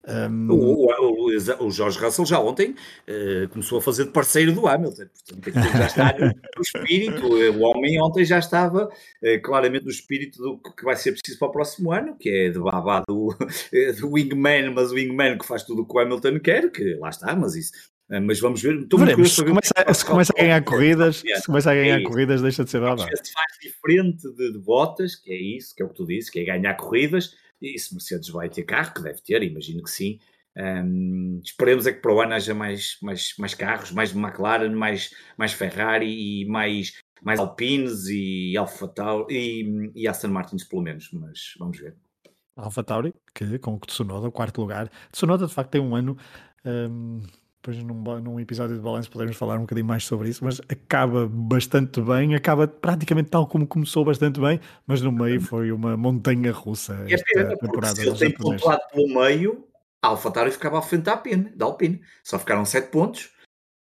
Um... O, o, o, Jorge Russell já ontem uh, começou a fazer de parceiro do Hamilton, portanto já está no, no espírito. O homem ontem já estava uh, claramente no espírito do que vai ser preciso para o próximo ano, que é de babá do, do wingman, mas o wingman que faz tudo o que o Hamilton quer, que lá está, mas isso. Uh, mas vamos ver. Estou Veremos, se, começa, se começa a ganhar corridas, se começa a ganhar é corridas, deixa de ser babá. Se faz diferente de, de botas, que é isso, que é o que tu disse, que é ganhar corridas e se Mercedes vai ter carro, que deve ter, imagino que sim. Um, esperemos é que para o ano haja mais, mais, mais carros, mais McLaren, mais, mais Ferrari e mais, mais Alpines e Alfa Tauri e, e Aston Martins pelo menos, mas vamos ver. Alfa Tauri, que com o Tsunoda, o quarto lugar. Tsunoda de facto tem um ano um, depois num, num episódio de balanço podemos falar um bocadinho mais sobre isso, mas acaba bastante bem, acaba praticamente tal como começou bastante bem, mas no meio foi uma montanha russa esta é temporada. Se ele tem pontuado pelo meio, a AlphaTauri ficava à frente da Alpine, da Alpine. Só ficaram 7 pontos.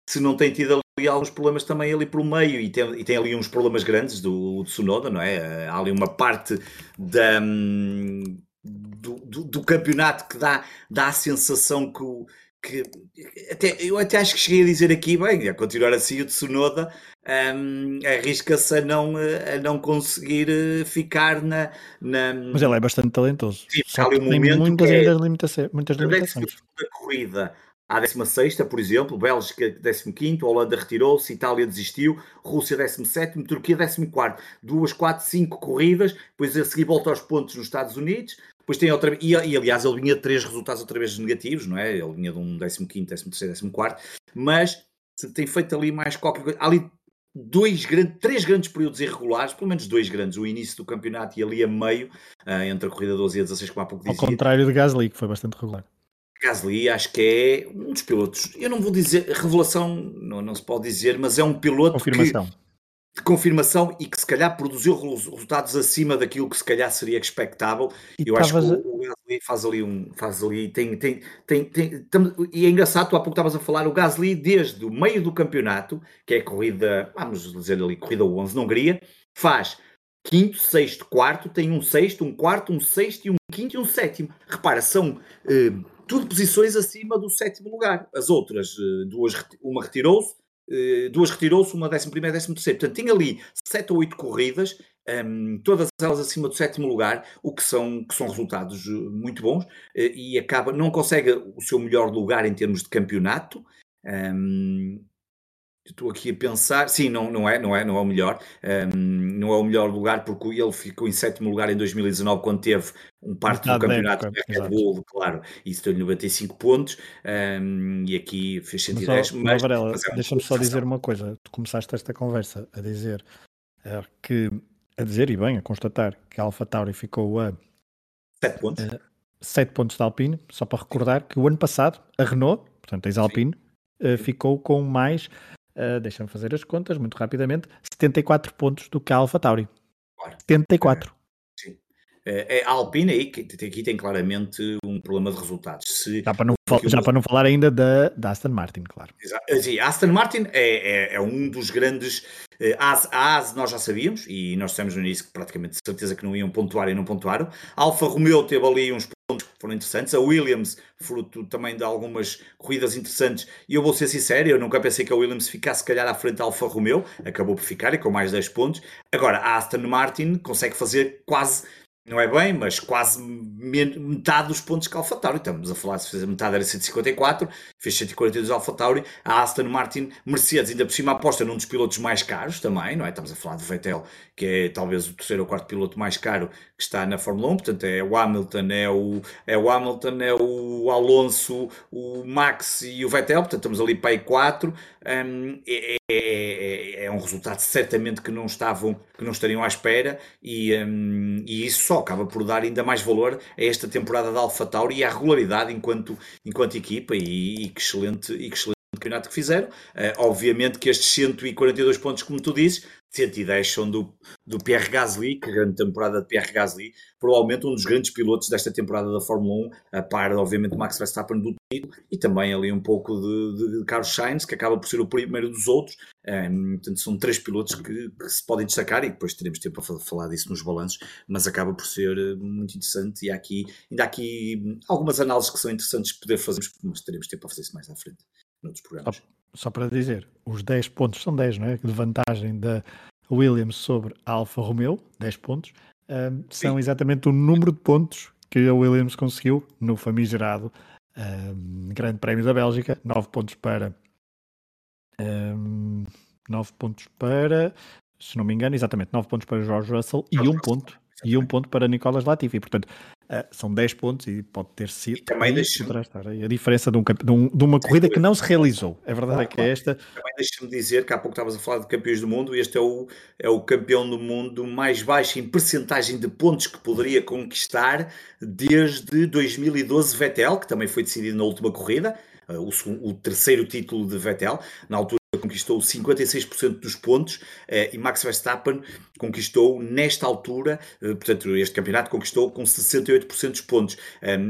Se não tem tido ali alguns problemas também ali pelo meio e tem, e tem ali uns problemas grandes do, do Tsunoda, não é? Há ali uma parte da, hum, do, do, do campeonato que dá, dá a sensação que o que até, eu até acho que cheguei a dizer aqui, bem, a continuar assim o Tsunoda um, arrisca-se a não, a não conseguir eh, ficar na, na... Mas ele é bastante talentoso. Sim, Só tem muitas, é, limitações, muitas limitações. Da corrida à 16, por exemplo, Bélgica 15, Holanda retirou-se, Itália desistiu, Rússia 17, Turquia 14. Duas, quatro, cinco corridas, depois a seguir volta aos pontos nos Estados Unidos, depois tem outra e, e aliás ele vinha de três resultados outra vez negativos, não é? Ele vinha de um 15, 13, 14, mas tem feito ali mais qualquer coisa. Há ali dois grandes, três grandes períodos irregulares, pelo menos dois grandes, o início do campeonato e ali a meio, uh, entre a corrida 12 e a 16, como há pouco dizia. Ao contrário de Gasly, que foi bastante regular. Gasly acho que é um dos pilotos, eu não vou dizer revelação, não, não se pode dizer, mas é um piloto Confirmação. que de confirmação e que se calhar produziu resultados acima daquilo que se calhar seria expectável. E eu acho que o, Gasly faz ali um. Faz ali, tem, tem, tem, tem, e é engraçado, tu há pouco estavas a falar, o Gasly, desde o meio do campeonato, que é a corrida, vamos dizer ali, corrida 11 na Hungria, faz quinto, sexto, quarto, tem um sexto, um quarto, um sexto e um quinto e um sétimo. Repara, são eh, tudo posições acima do sétimo lugar. As outras, eh, duas, uma retirou-se, duas retirou-se, uma décimo primeiro e décimo terceiro. Portanto, tem ali sete ou oito corridas, um, ehm, todas elas acima do sétimo lugar, o que são, que são resultados eh, muito bons, e acaba, não consegue o seu melhor lugar em termos de campeonato, um, ehm, Estou aqui a pensar, sim, não, não é, não é, não é o melhor, um, não é o melhor lugar porque ele ficou em sétimo lugar em 2019 quando teve um parte do campeonato da Red Bull, claro, e isso deu-lhe 95 pontos um, e aqui fez 110. Mas, mas, Varela, mas é deixa-me só dizer uma coisa, tu começaste esta conversa a dizer uh, que, a dizer e bem, a constatar que a Alpha Tauri ficou a 7 pontos. Uh, 7 pontos da Alpine, só para recordar que o ano passado a Renault, portanto a Alpine, uh, ficou com mais uh, deixa-me fazer as contas muito rapidamente, 74 pontos do que a Alpha Tauri. Claro. 74. É, sim. É, a Alpine aí, que aqui tem claramente um problema de resultados. Se, já para não, já para não falar ainda da, da Aston Martin, claro. Exato. Sim, a Aston Martin é, é, é um dos grandes. A AS, a AS nós já sabíamos, e nós dissemos no início que praticamente de certeza que não iam pontuar e não pontuaram. A Alfa Romeo teve ali uns foram interessantes. A Williams, fruto também de algumas corridas interessantes. E eu vou ser sincero, eu nunca pensei que a Williams ficasse, se calhar, à frente da Alfa Romeo. Acabou por ficar e com mais 10 pontos. Agora, a Aston Martin consegue fazer quase não é bem, mas quase metade dos pontos que a AlphaTauri. Estamos a falar, se metade era 154, fez 142 AlphaTauri. A Aston Martin, Mercedes, ainda por cima aposta num dos pilotos mais caros também, não é? Estamos a falar de Vettel, que é talvez o terceiro ou quarto piloto mais caro que está na Fórmula 1. Portanto, é o Hamilton, é o, é o Hamilton, é o Alonso, o Max e o Vettel. Portanto, estamos ali para aí quatro. Um, é, é, é, é, um resultado certamente que não estavam, que não estariam à espera e, um, e isso só acaba por dar ainda mais valor a esta temporada da AlphaTauri e à regularidade enquanto, enquanto equipa e, e que excelente, e que excelente campeonato que fizeram. Uh, obviamente que estes 142 pontos, como tu dizes, 110 são do, do Pierre Gasly, que grande temporada de Pierre Gasly, provavelmente um dos grandes pilotos desta temporada da Fórmula 1, a par, obviamente, de Max Verstappen do título, e também ali um pouco de, de Carlos Sainz, que acaba por ser o primeiro dos outros. Um, portanto, são três pilotos que, que, se podem destacar, e depois teremos tempo para falar disso nos balanços, mas acaba por ser eh, muito interessante, e há aqui, ainda há aqui algumas análises que são interessantes de poder fazer, mas teremos tempo para fazer isso mais à frente noutros programas. Só, só, para dizer, os 10 pontos são 10, não é? De vantagem da Williams sobre a Alfa Romeo, 10 pontos, um, são exatamente o número de pontos que a Williams conseguiu no famigerado um, Grande Prémio da Bélgica, 9 pontos para. Um, 9 pontos para, se não me engano, exatamente, 9 pontos para George Russell e 1 um ponto, e um ponto para Nicolas Latifi. Portanto, Uh, são 10 pontos e pode ter sido. E também deixa estar aí a diferença de, um, de, um, de uma corrida que não se realizou. A verdade é que é esta. Também deixa-me dizer que há pouco estavas a falar de campeões do mundo e este é o, é o campeão do mundo mais baixo em percentagem de pontos que poderia conquistar desde 2012 Vettel, que também foi decidido na última corrida. Uh, o, o, terceiro título de Vettel, na altura conquistou 56% dos pontos eh, e Max Verstappen conquistou nesta altura, eh, portanto, este campeonato conquistou com 68% dos pontos.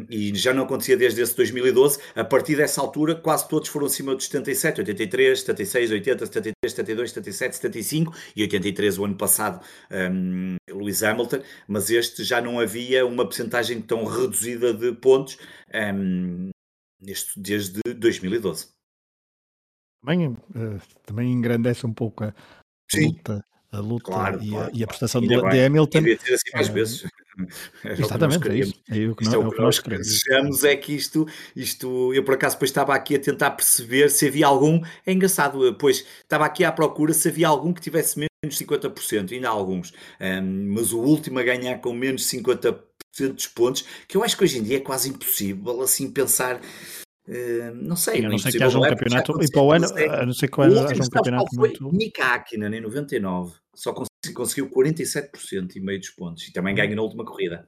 E já não acontecia desde esse 2012. A partir dessa altura, quase todos foram acima dos 77, 83, 76, 80, 73, 72, 77, 75 e 83 o ano passado, um, Lewis Hamilton, mas este já não havia uma percentagem tão reduzida de pontos um, neste, desde 2012 também, uh, também engrandece um pouco a, luta, a luta claro, e, claro, a, e, a, prestação de, de, Hamilton. Devia ter assim mais uh, vezes. É Exatamente, é isso. É o que, é o que nós queremos. Desejamos é que isto, isto, eu por acaso depois estava aqui a tentar perceber se havia algum, é engraçado, pois estava aqui à procura se havia algum que tivesse menos 50%, ainda há alguns, um, mas o último a ganhar com menos 50% dos pontos, que eu acho que hoje em dia é quase impossível assim pensar Uh, não sei, a não ser que haja um é, campeonato e para o ano, a não ser que haja um campeonato foi muito. Mika Hakkinen em 99, só conseguiu 47% e meio dos pontos e também ganhou na última corrida.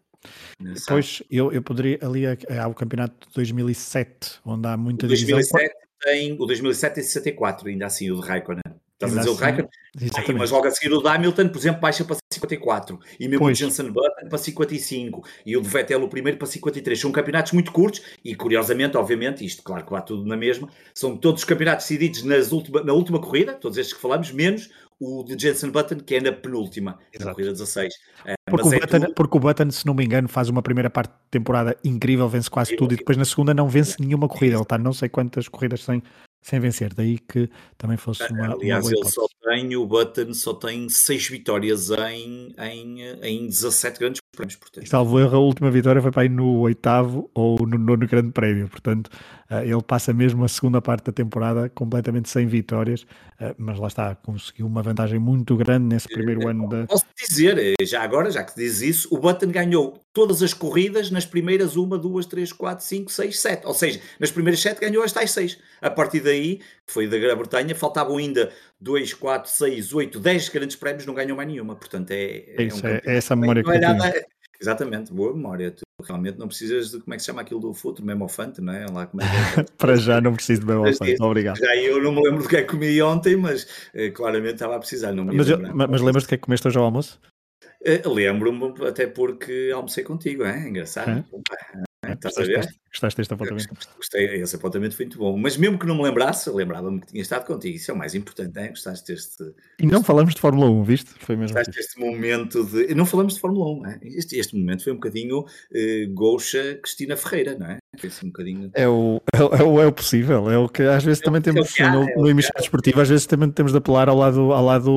Depois eu, eu poderia ali há o campeonato de 2007, onde há muita o 2007 divisão. Tem, o 2007 tem 64, ainda assim, o de Raikkonen. Estás a dizer o Raikkonen? Aí, mas logo a seguir o da Hamilton, por exemplo, baixa para 54. E mesmo Pois. o Jensen Button para 55. E o de Vettel o primeiro para 53. São campeonatos muito curtos e, curiosamente, obviamente, isto, claro que vai tudo na mesma, são todos os campeonatos decididos nas última, na última corrida, todos estes que falamos, menos o de Jensen Button, que é na penúltima, na Exato. corrida 16. Eh, Porque mas o, é Button, tudo- porque o Button, se não me engano, faz uma primeira parte de temporada incrível, vence quase tudo e depois na segunda não vence nenhuma corrida. Ele está não sei quantas corridas sem, sem vencer. Daí que também fosse uma, uma Aliás, boa ele hipótese. só tem, o Button só tem 6 vitórias em, em, em 17 grandes prémios, portanto. Salvo erro, a última vitória foi para ir no oitavo ou no nono grande prémio. Portanto, eh, ele passa mesmo a segunda parte da temporada completamente sem vitórias, eh, mas lá está, conseguiu uma vantagem muito grande nesse primeiro ano da. Posso dizer, eh, já agora, já que diz isso, o Button ganhou todas as corridas nas primeiras 1, 2, 3, 4, 5, 6, 7. Ou seja, nas primeiras 7 ganhou as tais 6. A partir daí, que foi da Grã-Bretanha, faltavam ainda 2, 4, 6, 8, 10 grandes prémios, não ganhou mais nenhuma. Portanto, é, É isso, é- campeonato é essa memória que eu olhada. Exatamente, boa memória. Tu realmente não precisas de, como é que se chama aquilo do futuro, memofante, não é? Lá, como é que é? Para já não preciso de isso, Obrigado. Já eu não me lembro do que é que comi ontem, mas eh, claramente estava a precisar. Não Mas, eu- lembrar. mas, mas lembras-te o que é que comeste hoje ao almoço? Eh, Lembro-me, até porque almocei contigo, é engraçado. É? É, Estás a ver? Gostaste, deste apontamento? Gostei, esse apontamento foi muito bom. Mas mesmo que não me lembrasse, lembrava-me que tinha estado contigo. Isso é o mais importante, é? Gostaste deste, E não falamos de Fórmula 1, viste? Foi mesmo. gostaste deste momento de. Não falamos de Fórmula 1, é? este, este momento foi um bocadinho eh, Goucha Cristina Ferreira, não é? Foi assim um bocadinho. É o, é, o- é o- é o possível, é o que às vezes também é o temos há, no, é no que hemisfério desportivo, às vezes também temos de apelar ao lado, ao lado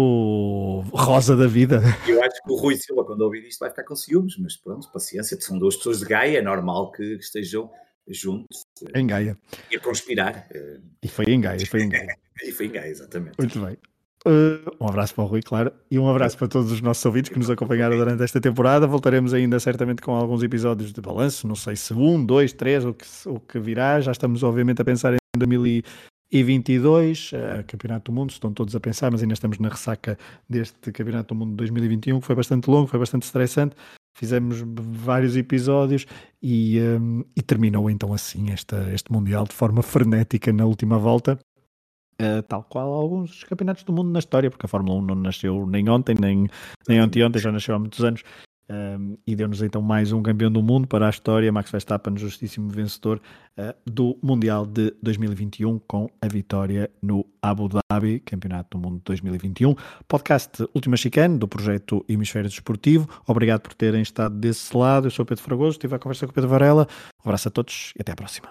rosa da vida. Eu acho que o Rui Silva, quando ouvir isto, vai ficar com ciúmes, mas pronto, paciência, são duas pessoas de Gaia, é normal que estejam juntos Em Gaia. e a conspirar. eh, E foi em Gaia, foi em Gaia. E foi em Gaia, exatamente. Muito bem. Uh, um abraço para o Rui, claro, e um abraço para todos os nossos ouvintes que nos acompanharam durante esta temporada. Voltaremos ainda certamente com alguns episódios de balanço, não sei se um, dois, três, o que, o que virá. Já estamos, obviamente, a pensar em 2022, uh, Campeonato do Mundo, estão todos a pensar, mas ainda estamos na ressaca deste Campeonato do Mundo de 2021, que foi bastante longo, foi bastante estressante. Fizemos vários episódios e, um, e terminou então assim esta, este Mundial de forma frenética na última volta. Uh, tal qual alguns campeonatos do mundo na história, porque a Fórmula 1 não nasceu nem ontem, nem, nem ontem, ontem já nasceu há muitos anos, um, e deu-nos então mais um campeão do mundo para a história, Max Verstappen, justíssimo vencedor uh, do Mundial de 2021, com a vitória no Abu Dhabi, Campeonato do Mundo de 2021. Podcast Última Chicane, do projeto Hemisfério Desportivo. Obrigado por terem estado desse lado. Eu sou Pedro Fragoso, estive a conversa com o Pedro Varela. Um abraço a todos e até à próxima.